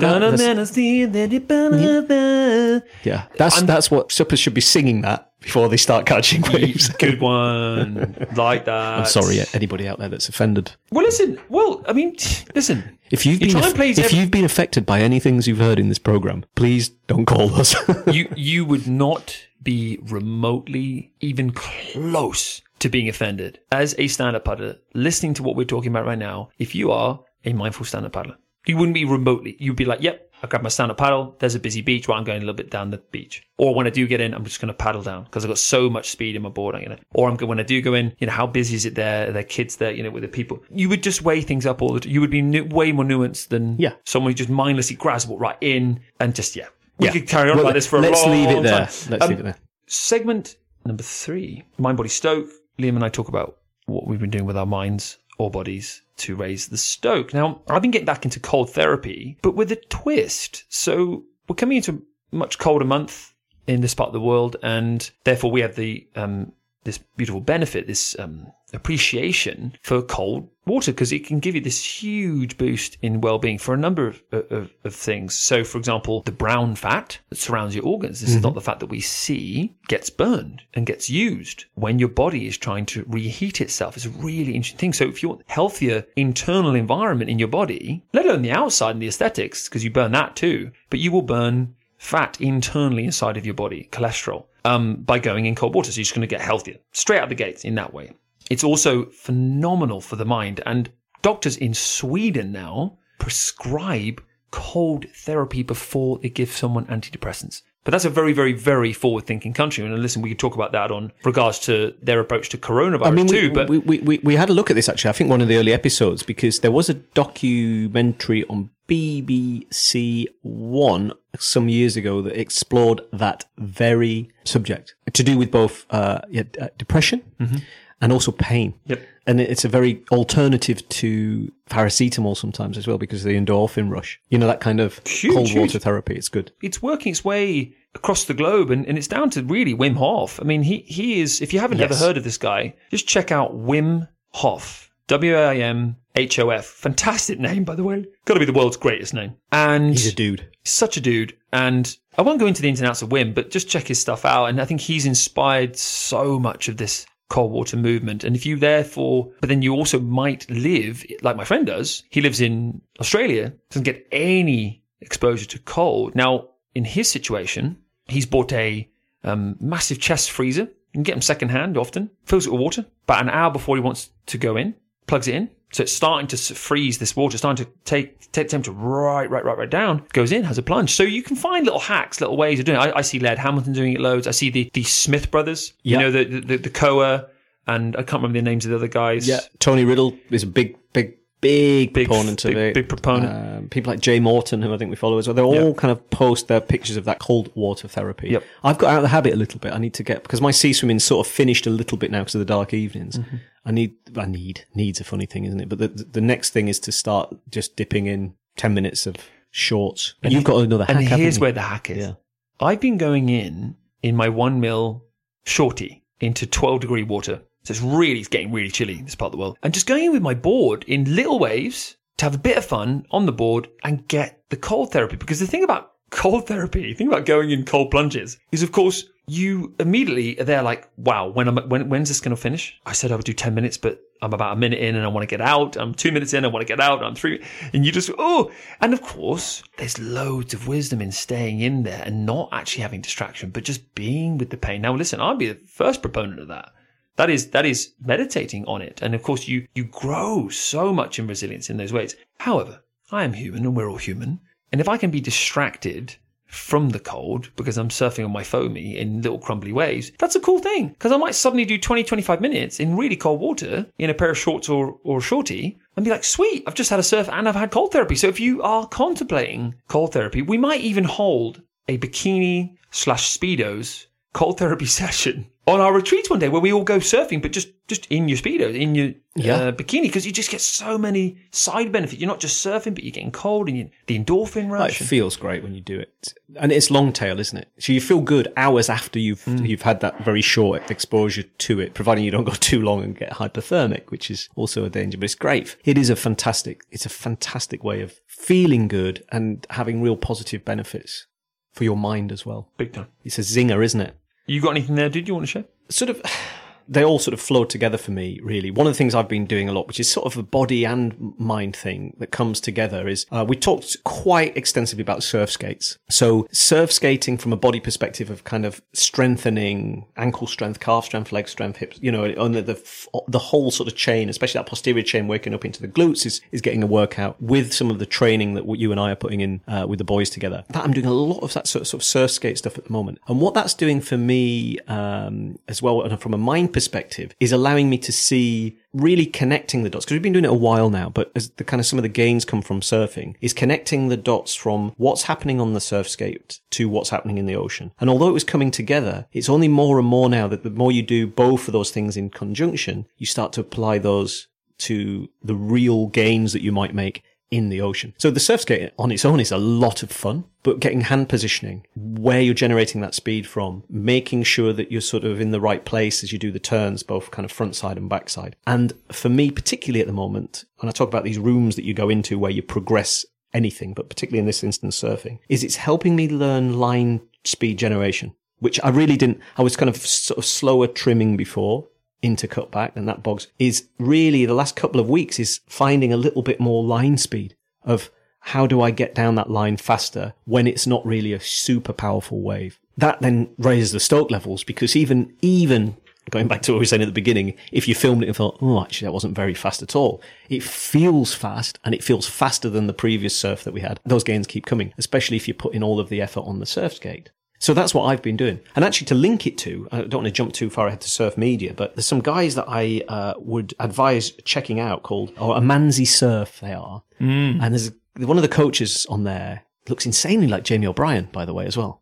Yeah, that's that's what suppers should be singing that before they start catching waves. Good one. like that. I'm sorry, anybody out there that's offended. Well, listen. Well, I mean, listen. If you've been aff- if every- you've been affected by any things you've heard in this program, please don't call us. you you would not be remotely even close to being offended as a stand-up paddler listening to what we're talking about right now if you are a mindful stand-up paddler you wouldn't be remotely you'd be like yep I grab my stand-up paddle. There's a busy beach. Well, I'm going a little bit down the beach. Or when I do get in, I'm just going to paddle down because I've got so much speed in my board. I'm gonna. Or I'm going when I do go in. You know, how busy is it there? Are there kids there? You know, with the people. You would just weigh things up all the. time. You would be nu- way more nuanced than Yeah. someone who just mindlessly grabs what right in and just yeah. We Yeah. could carry on Well, like this for a long time. let's leave it there. time. Let's Um, leave it there. Segment number three Mind Body Stoke. Liam and I talk about what we've been doing with our minds or bodies to raise the stoke. Now, I've been getting back into cold therapy, but with a twist. So we're coming into a much colder month in this part of the world, and therefore we have the um, this beautiful benefit, this um, appreciation for cold water because it can give you this huge boost in well-being for a number of, of, of things. So, for example, the brown fat that surrounds your organs. This is not the fat that we see gets burned and gets used when your body is trying to reheat itself. It's a really interesting thing. So, if you want a healthier internal environment in your body, let alone the outside and the aesthetics, because you burn that too, but you will burn fat internally inside of your body, cholesterol, um, by going in cold water. So you're just going to get healthier straight out the gates in that way. It's also phenomenal for the mind. And doctors in Sweden now prescribe cold therapy before they give someone antidepressants. But that's a very, very, very forward-thinking country. And listen, we could talk about that on regards to their approach to coronavirus I mean, too. we, but we, we, we, had a look at this actually. I think one of the early episodes because there was a documentary on BBC One some years ago that explored that very subject to do with both uh, yeah, uh, depression and also pain. Yep. And it's a very alternative to paracetamol sometimes as well because of the endorphin rush. You know, that kind of Huge, cold huge. water therapy. It's good. it's working its way across the globe and, and it's down to really Wim Hof. I mean, he, he is, if you haven't ever heard of this guy, just check out Wim Hof. W-I-M-H-O-F. Fantastic name, by the way. Got to be the world's greatest name. And He's a dude. such a dude. And I won't go into the ins and outs of Wim, but just check his stuff out. And I think he's inspired so much of this cold water movement. And if you therefore, but then you also might live like my friend does. He lives in Australia, doesn't get any exposure to cold. Now, in his situation, he's bought a um, massive chest freezer. You can get them secondhand often. Fills it with water. About an hour before he wants to go in, plugs it in. So it's starting to freeze this water, it's starting to take, take the temperature right, right, right, right down. Goes in, has a plunge. So you can find little hacks, little ways of doing it. I, I see Laird Hamilton doing it loads. I see the, the Smith brothers, Yeah. you know, the, the, the Koa, and I can't remember the names of the other guys. Yeah. Tony Riddle is a big, big, big, Big- proponent big- of it. big proponent. Um, people like Jay Morton, who I think we follow as well, they all kind of post their pictures of that cold water therapy. Yep. I've got out of the habit a little bit. I need to get because my sea swimming sort of finished a little bit now because of the dark evenings. Mm-hmm. I need, I need, needs a funny thing, isn't it? But the the next thing is to start just dipping in ten minutes of shorts. And you've got another hack. And here's where the hack is. Yeah. I've been going in in my one mil shorty into 12 degree water. So it's really, it's getting really chilly in this part of the world. And just going in with my board in little waves to have a bit of fun on the board and get the cold therapy. Because the thing about cold therapy, the thing about going in cold plunges is of course you immediately are there like, wow, when am I, when, when's this going to finish? I said I would do 10 minutes, but I'm about a minute in and I want to get out. I'm two minutes in, I want to get out. I'm three. And you just, oh, and of course, there's loads of wisdom in staying in there and not actually having distraction, but just being with the pain. Now, listen, I'd be the first proponent of that. That is, that is meditating on it. And of course, you, you grow so much in resilience in those ways. However, I am human and we're all human. And if I can be distracted from the cold because I'm surfing on my foamy in little crumbly waves, that's a cool thing. Because I might suddenly do 20, 25 minutes in really cold water in a pair of shorts or, or shorty and be like, sweet, I've just had a surf and I've had cold therapy. So if you are contemplating cold therapy, we might even hold a bikini slash speedos cold therapy session on our retreats one day where we all go surfing, but just just in your speedos, in your Yeah. uh, bikini, because you just get so many side benefits. You're not just surfing, but you're getting cold and you, the endorphin rush. It rush. feels great when you do it, and it's long tail, isn't it? So you feel good hours after you've Hmm. you've had that very short exposure to it, providing you don't go too long and get hypothermic, which is also a danger. But it's great. It is a fantastic. It's a fantastic way of feeling good and having real positive benefits for your mind as well. Big time. It's a zinger, isn't it? You got anything there, dude? You want to share? sort of they all sort of flow together for me really. One of the things i've been doing a lot which is sort of a body and mind thing that comes together is uh, we talked quite extensively about surf skates. So surf skating from a body perspective of kind of strengthening ankle strength calf strength leg strength hips you know the, the the whole sort of chain especially that posterior chain working up into the glutes is is getting a workout with some of the training that you and i are putting in uh, with the boys together. That i'm doing a lot of that sort of, sort of surf skate stuff at the moment. And what that's doing for me um, as well and from a mind perspective is allowing me to see really connecting the dots because we've been doing it a while now but as the kind of some of the gains come from surfing is connecting the dots from what's happening on the surf skate to what's happening in the ocean. And although it was coming together it's only more and more now that the more you do both of those things in conjunction you start to apply those to the real gains that you might make in the ocean. So the surf skate on its own is a lot of fun, but getting hand positioning, where you're generating that speed from, making sure that you're sort of in the right place as you do the turns, both kind of front side and back side. And for me, particularly at the moment, when I talk about these rooms that you go into where you progress anything, but particularly in this instance, surfing, is it's helping me learn line speed generation, which I really didn't, I was kind of sort of slower trimming before into cutback and that bogs is really the last couple of weeks is finding a little bit more line speed of how do I get down that line faster when it's not really a super powerful wave. That then raises the stoke levels because even, even going back to what we were saying at the beginning, if you filmed it and thought, oh, actually that wasn't very fast at all, it feels fast and it feels faster than the previous surf that we had. Those gains keep coming, especially if you put in all of the effort on the surf skate. So that's what I've been doing. And actually to link it to, I don't want to jump too far ahead to surf media, but there's some guys that I uh, would advise checking out called, or Amanzi Surf they are. Mm. And there's one of the coaches on there looks insanely like Jamie O'Brien, by the way, as well.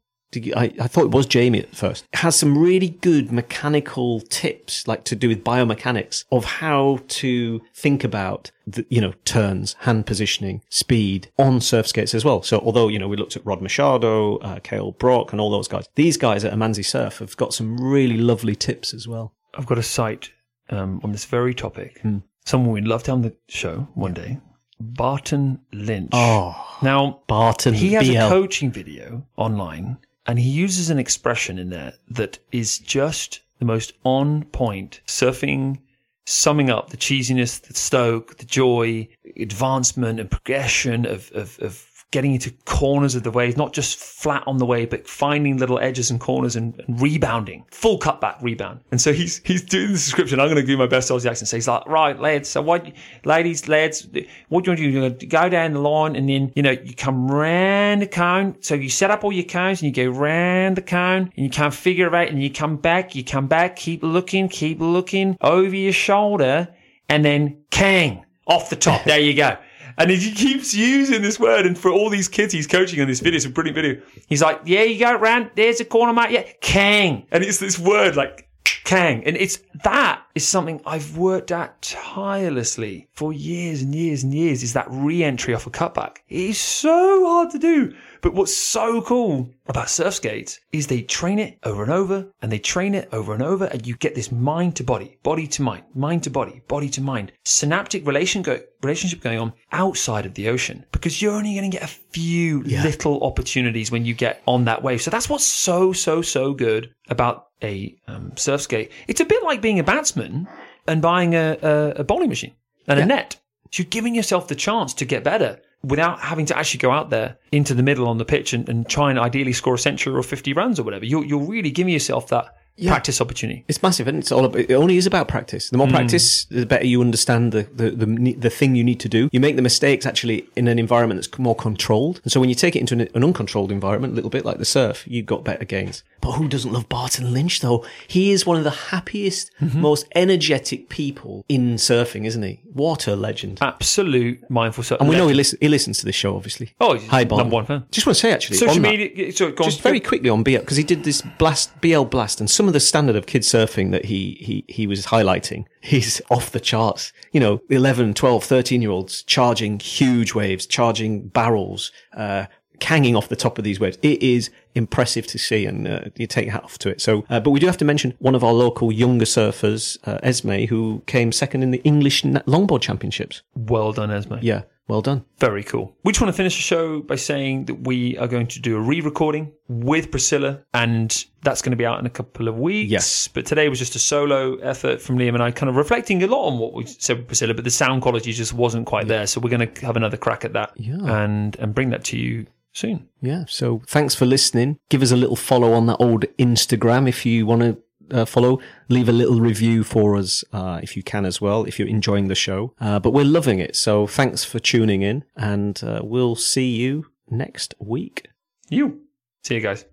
I, I thought it was Jamie at first. It has some really good mechanical tips, like to do with biomechanics of how to think about the, you know, turns, hand positioning, speed on surf skates as well. So although, you know, we looked at Rod Machado, uh, Kale Brock and all those guys, these guys at Amanzi Surf have got some really lovely tips as well. I've got a site um, on this very topic. Someone we'd love to have on the show one day. Barton Lynch. Oh, Now, Barton he has BL. a coaching video online and he uses an expression in there that is just the most on point surfing summing up the cheesiness the stoke the joy advancement and progression of, of, of getting into corners of the wave not just flat on the wave but finding little edges and corners and, and rebounding. Full cutback rebound. And so he's he's doing the description. I'm going to do my best Aussie accent. So he's like right lads so what ladies lads what do you want to do? You're to go down the line and then you know you come round the cone. So you set up all your cones and you go round the cone and you can't figure it out and you come back you come back keep looking keep looking over your shoulder and then kang off the top. There you go and he keeps using this word. And for all these kids he's coaching on this video, it's a brilliant video. He's like, yeah, you go round. There's a corner, mate. Yeah, kang. And it's this word like kang. And it's that is something I've worked at tirelessly for years and years and years is that re-entry off a cutback. It is so hard to do. But what's so cool about surf skates is they train it over and over and they train it over and over and you get this mind to body, body to mind, mind to body, body to mind, synaptic relation go, relationship going on outside of the ocean because you're only going to get a few little opportunities when you get on that wave. So that's what's so, so, so good about a um, surf skate. It's a bit like being a batsman and buying a, a, a bowling machine and a net. So you're giving yourself the chance to get better without having to actually go out there into the middle on the pitch and, and try and ideally score a century or 50 runs or whatever. You're, you're really giving yourself that practice opportunity. It's massive, and it's all. About, it only is about practice. The more hmm. practice, the better you understand the, the the the thing you need to do. You make the mistakes actually in an environment that's more controlled, and so when you take it into an, an uncontrolled environment, a little bit like the surf, you got better gains. But who doesn't love Barton Lynch though? He is one of the happiest, mm-hmm. most energetic people in surfing, isn't he? Water legend! Absolute mindful surf. and we know he, listen, he listens to this show, obviously. Oh, he's Hi, Barton. number one fan. Just want to say actually, Social on that- So, on. very quickly on BL because he did this blast BL blast and some of the standard of kid surfing that he he he was highlighting he's off the charts. You know 11 12 13 year olds charging huge waves charging barrels uh hanging off the top of these waves. It is impressive to see and uh, you take your hat off to it. So uh, but we do have to mention one of our local younger surfers uh, Esme who came second in the English longboard championships. Well done, Esme. yeah well done Very cool. We just want to finish the show by saying that we are going to do a re-recording with Priscilla, and that's going to be out in a couple of weeks. Yes. But today was just a solo effort from Liam and I, kind of reflecting a lot on what we said with Priscilla, but the sound quality just wasn't quite there. So we're going to have another crack at that, Yeah. and and bring that to you soon. Yeah. So thanks for listening. Give us a little follow on that old Instagram if you want to uh, follow. Leave a little review for us uh, if you can as well, if you're enjoying the show. Uh, but we're loving it. So thanks for tuning in and uh, we'll see you next week. You. See you guys.